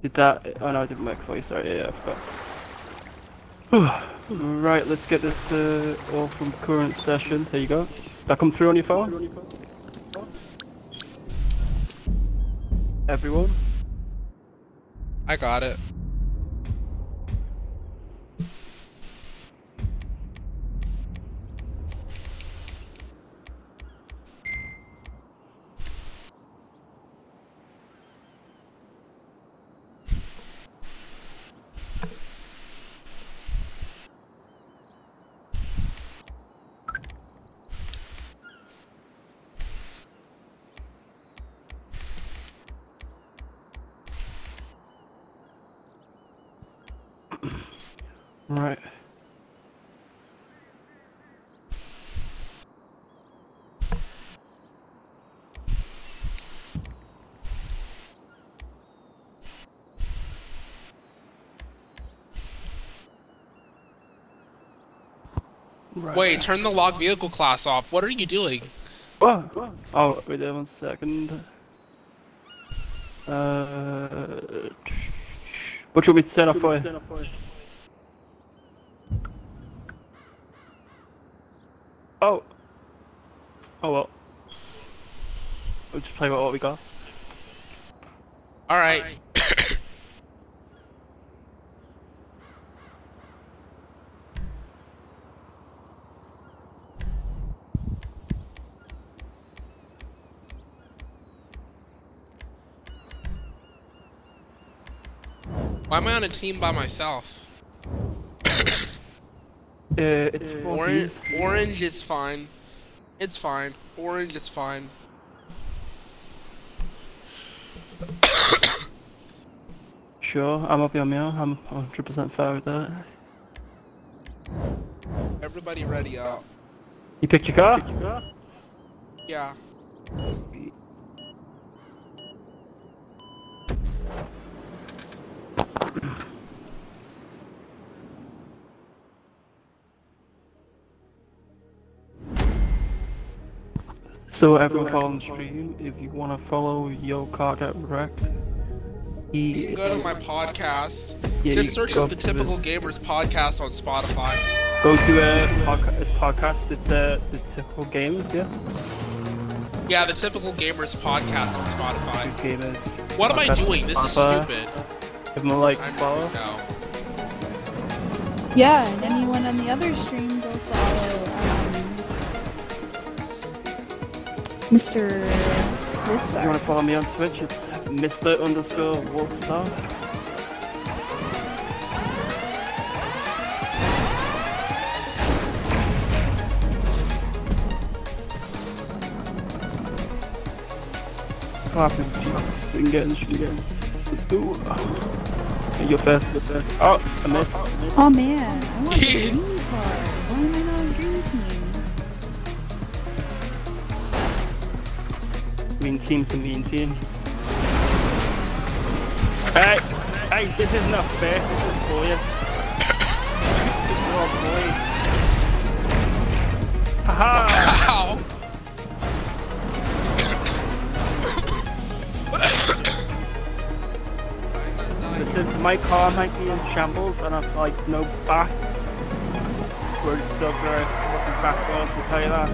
Did that? Oh no, it didn't work for you. Sorry, yeah, I forgot. right, let's get this uh, all from current session. There you go. That come through on your phone? Everyone. I got it. Right. Wait, turn the log vehicle class off. What are you doing? Oh, oh, wait there one second. Uh, what should we set up for you? Oh. Oh well. We'll just play with what we got. Alright. Why am I on a team by myself? Uh, it's four Orange, orange is fine. It's fine. Orange is fine. Sure, I'm up on me. I'm 100% fair with that. Everybody ready up. You picked your car? Yeah. So everyone following the stream, if you want to follow Yo Get Wrecked, You can go to my podcast. Yeah, Just search up the Typical this- Gamers podcast on Spotify. go to uh, podca- his podcast. It's uh, the typical games, yeah. Yeah, the Typical Gamers podcast on Spotify. Gamers. What am I doing? This is stupid. Give him a like, follow. Yeah, and anyone on the other stream, go follow um, Mr. If you want to follow me on Twitch, it's Mr. underscore Wolfstarr. And getting streets. Let's go. Okay, You're first, you're first. Oh, I missed. Oh man, I want a green card. Why am I not on green team? Mean team's the mean team. Hey, hey, this is not fair. This is bullying. You're a bully. Haha! my car might be in shambles and I've like no back. We're still going looking backwards to tell you that.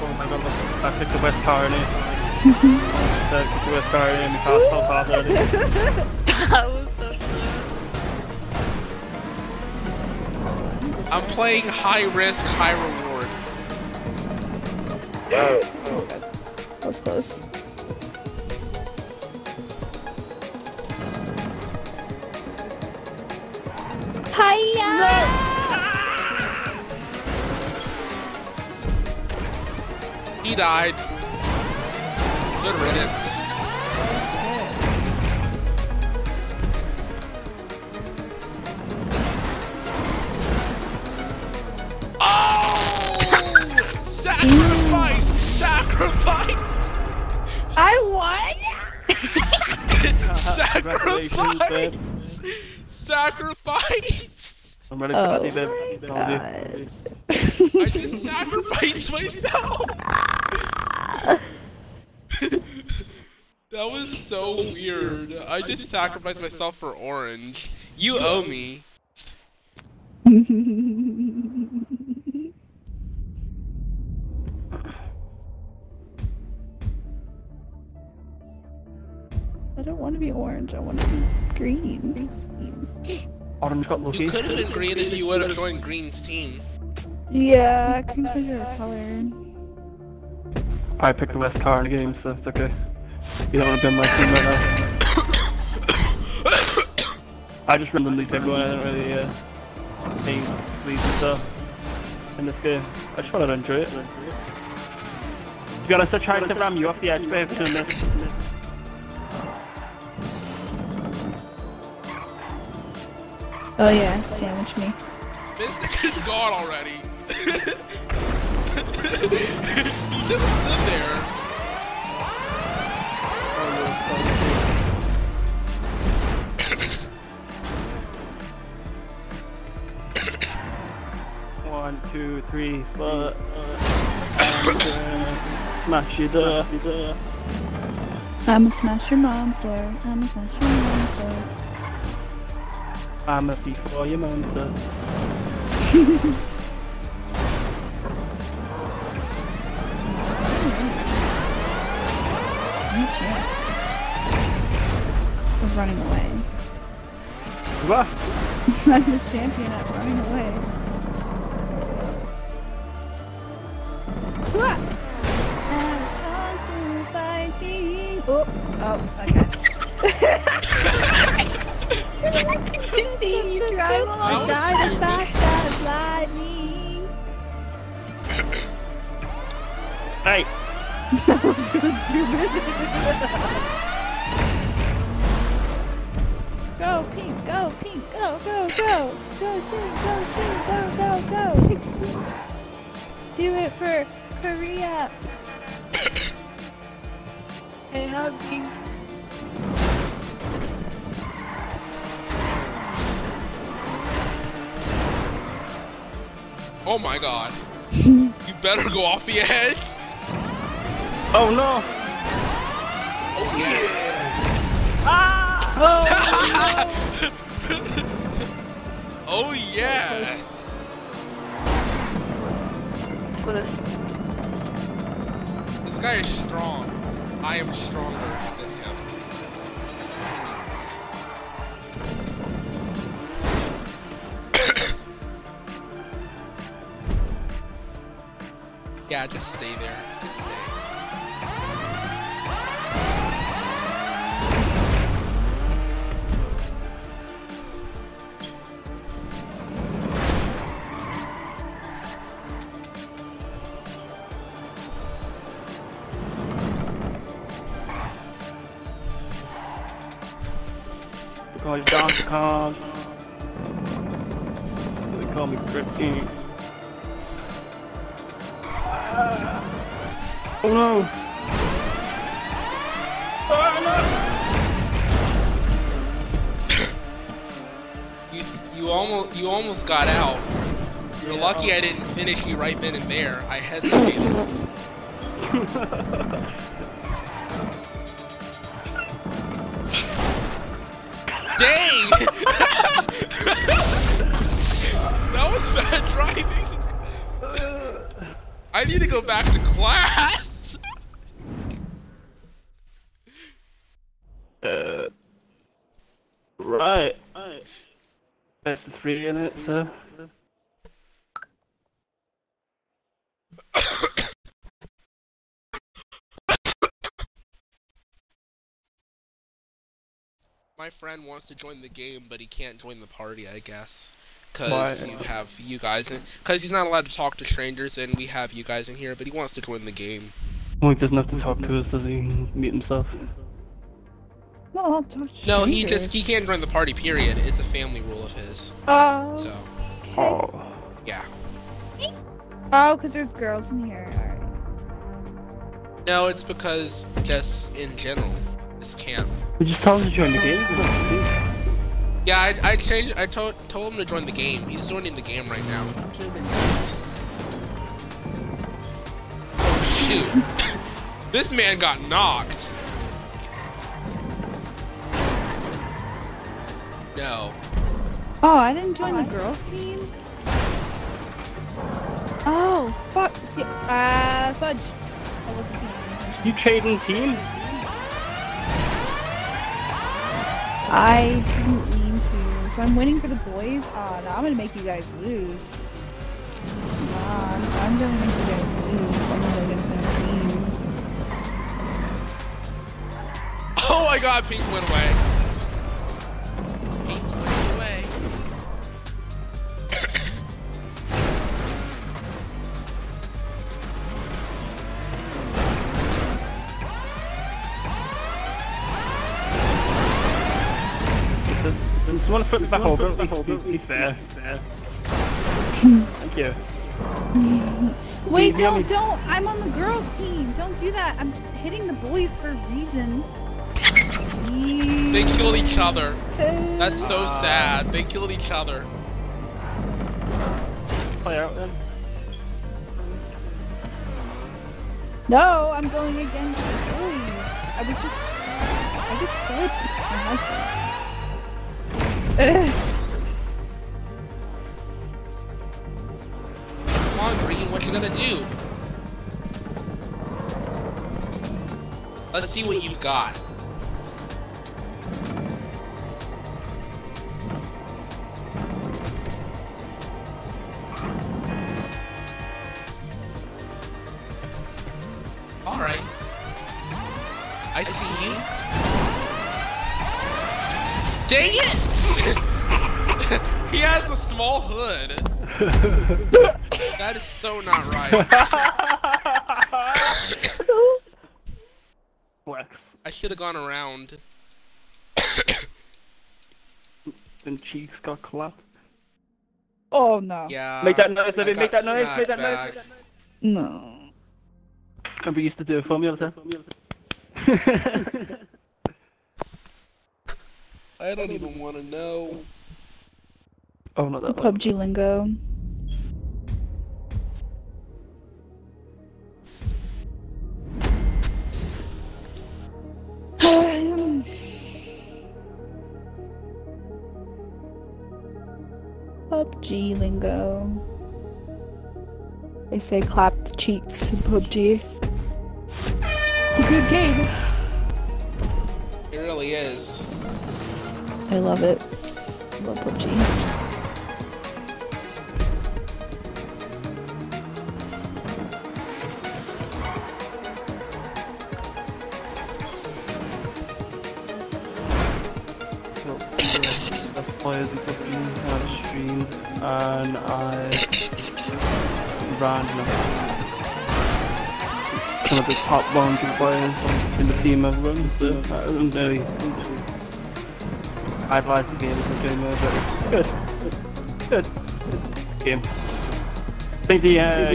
Oh my god, look, I picked the west car in it. I picked the west car in it, my car's fell apart already. That was so funny. I'm playing high risk, high reward. Oh, that was close. Hiya! He died. Good riddance. Congratulations, Sacrifice! babe. Sacrifice! I'm ready for Oh Daddy, babe. my Told you. God. I just sacrificed myself! that was so weird. I just sacrificed myself for orange. You owe me. orange. I want to be green. Orange got lucky. You could have been green if you would have joined Green's team. Yeah, green's my favorite color. I picked the west car in the game, so it's okay. You don't want to be on my team right now. I just randomly picked one, I didn't really uh, aim leads and stuff in this game. I just wanted to enjoy it. To be honest, I tried to ram you off the edge, babe, to miss. Oh yeah, sandwich me. This is gone already. just stood there. One, two, three, four. Uh, smash your door. I'ma smash your mom's door. I'ma smash your mom's door. I'm a C4 your monster. I'm a champ. Of running away. What? I'm the champion at running away. What? As kung fu fighting. Oh, oh, okay. I see you drive I on. died as fast as lightning. Hey! That was really stupid. go pink, go pink, go, go, go, go shoot, go shoot, go, go, go. Do it for Korea. Hey, hubby. Oh my god. you better go off the edge. Oh no! Oh yeah. Ah! oh yeah. That's what it's. This guy is strong. I am stronger yeah, just stay there. You're lucky I didn't finish you right then and there. I hesitated. Dang! that was bad driving. I need to go back to class. Uh, right. That's the three in it, so. My friend wants to join the game, but he can't join the party, I guess. Cause you have you guys in, cause he's not allowed to talk to strangers, and we have you guys in here. But he wants to join the game. Well, he doesn't have to talk to us, does he? Mute himself. No, I'll talk to No, he just he can't join the party. Period. It's a family rule of his. Oh, So Oh. yeah. oh, because there's girls in here. Alright. No, it's because just in general, this can't. We just told him to join the game. There's nothing to do. Yeah, I I changed. I told told him to join the game. He's joining the game right now. Oh shoot! this man got knocked. No. Oh, I didn't join the girls team. Oh, fuck. See, uh, fudge. I wasn't paying attention. You trading teams? I didn't mean to, so I'm waiting for the boys. Ah, oh, no, I'm gonna make you guys lose. Nah, I'm, I'm gonna make you guys lose. I'm gonna go against my team. Oh my God! Pink went away. Pink went away. want to flip the back over. He's, there. He's there. Thank you. Wait, don't, don't! I'm on the girls' team. Don't do that. I'm hitting the boys for a reason. They killed each other. That's so uh... sad. They killed each other. Play out then. No, I'm going against the boys. I was just, I just flipped my husband. Come on, Green, what you gonna do? Let's see what you've got. That is so not right. Flex. I should have gone around. Then cheeks got clapped. Oh no. Yeah. Make that noise, I make that noise, make that noise, make that noise. No. Remember you used to do it for me all the time? I don't even want to know. oh, not that one. PUBG lingo. PUBG lingo. They say clap the cheeks in PUBG. It's a good game. It really is. I love it. I love PUBG. Best players in PUBG I've streamed, and I ran some of the top 100 players in the team I've run, so I don't really idolize the game as I'm doing there, but it's good. Good. Game. I think the, uh,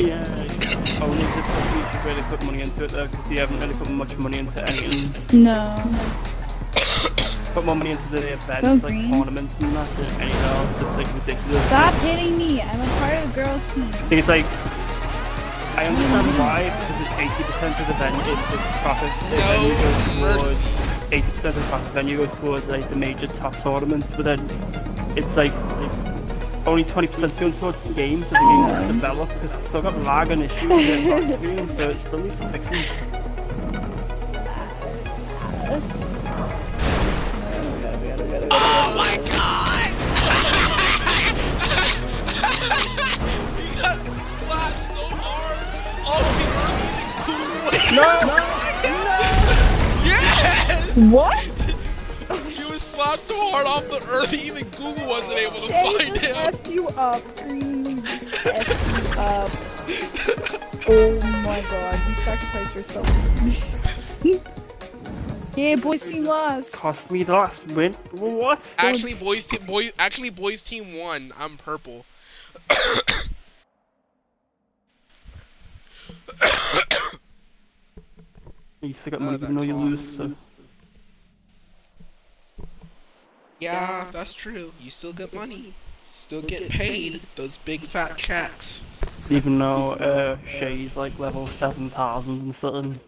only the PUBG should really put money into it though, because you haven't really put much money into anything No. Put more money into the events, Go like green. tournaments and that, than anything else. It's like ridiculous. Stop hitting me. I'm a part of the girls' team. I think it's like, I understand why, because it's 80% of the venue, the profit, the No venue goes towards, 80% of the profit venue goes towards like the major top tournaments, but then it's like, only 20% going towards the games, so the games to develop, because it's still got lag and issues with the box so it still needs fixing. Google wasn't able to Shay find just him. effed you up. Green just effed you up. Oh my god, you sacrificed yourself. yeah, boys team lost. Cost me the last win. What? Actually, boys team, boy, actually, boys team won. I'm purple. You still got Uh, money that even though you lose, so. Yeah, that's true. You still get money. Still get paid those big fat checks. Even though uh, Shay's like level 7000 and something.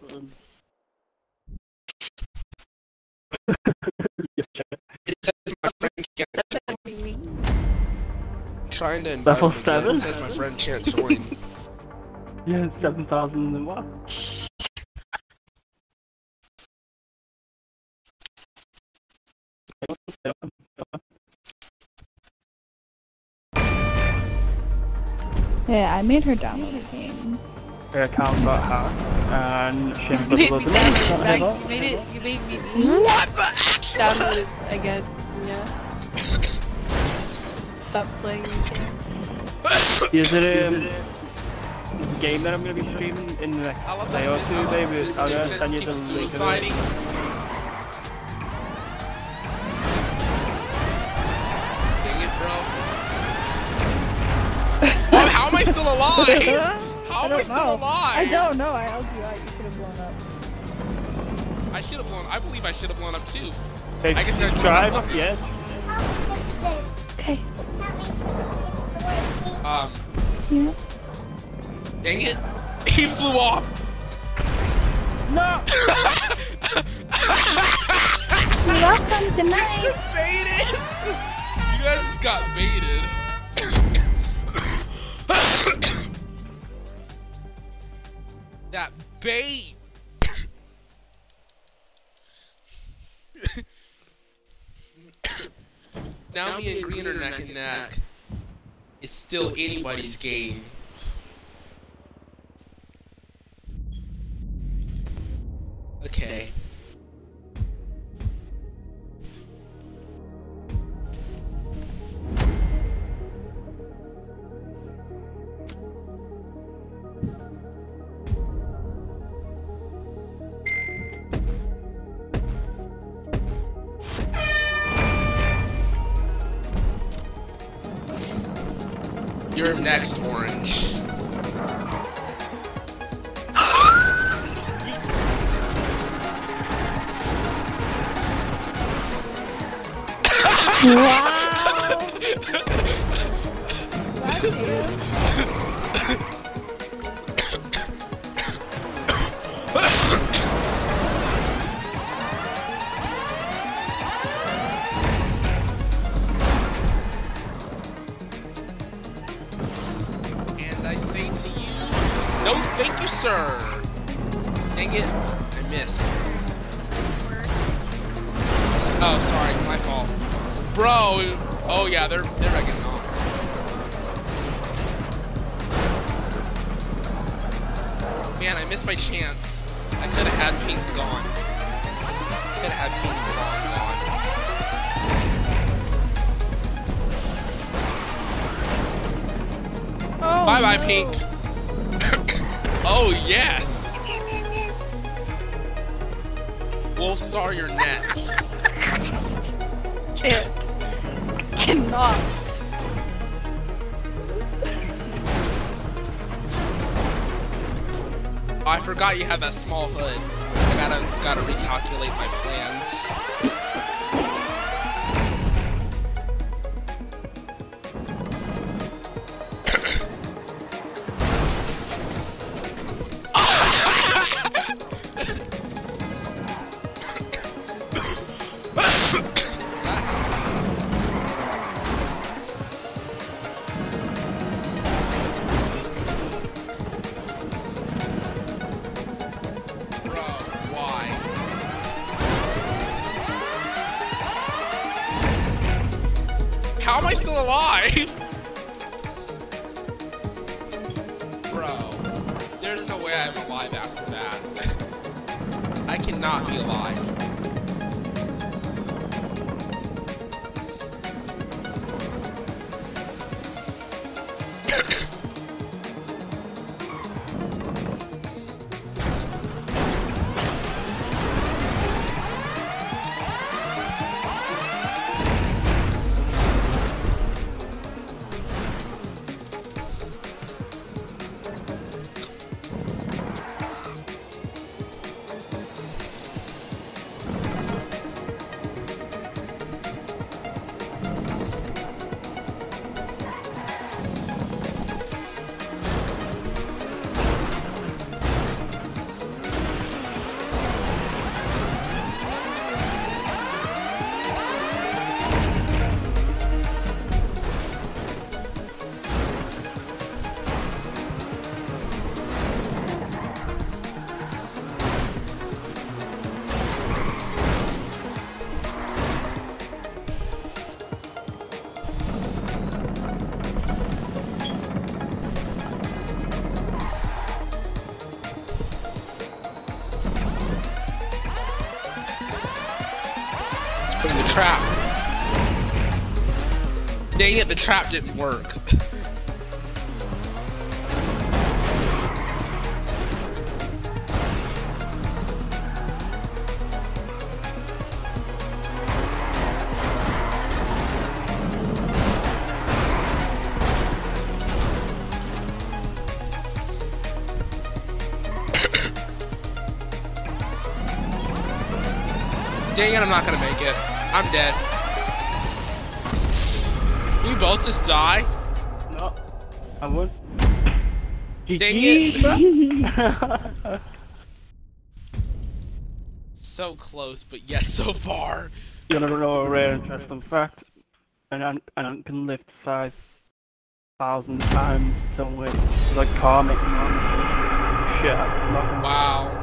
It says my friend can't join. I'm trying to invite Level seven? It says my friend can't join. Yeah, 7000 and what? Yeah, I made her download the game. Her account got hacked and Shay You made me was download it back. it. You made it. You made me what the actual? download it again. Yeah. Stop playing the game. Is it um, is a game that I'm gonna be streaming in the next I love day that or bit- I two, love baby? I'm dude gonna send you the link I still alive? How am I, I still know. alive? I don't know. I held you out. You should have blown up. I should have blown. I believe I should have blown up too. Hey, I guess I should drive up yet. Okay. Um. Yeah. Dang it! He flew off. No. Welcome to night. Baited. You guys got baited. babe. now me and Green are neck and neck. It's still anybody's game. Okay. trap. Dang it, the trap didn't work. Dang it, I'm not gonna make I'm dead. we both just die? No. I would. GG! so close, but yet so far. You'll never know a rare interesting fact. And I, can lift 5,000 times to win. It's like karmic, man. Shit, Wow.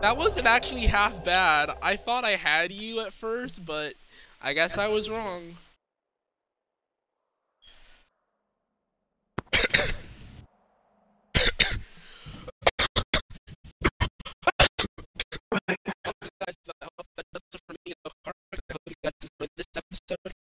That wasn't actually half bad. I thought I had you at first, but I guess I was wrong. I hope that does it for me. I hope you guys enjoyed this episode.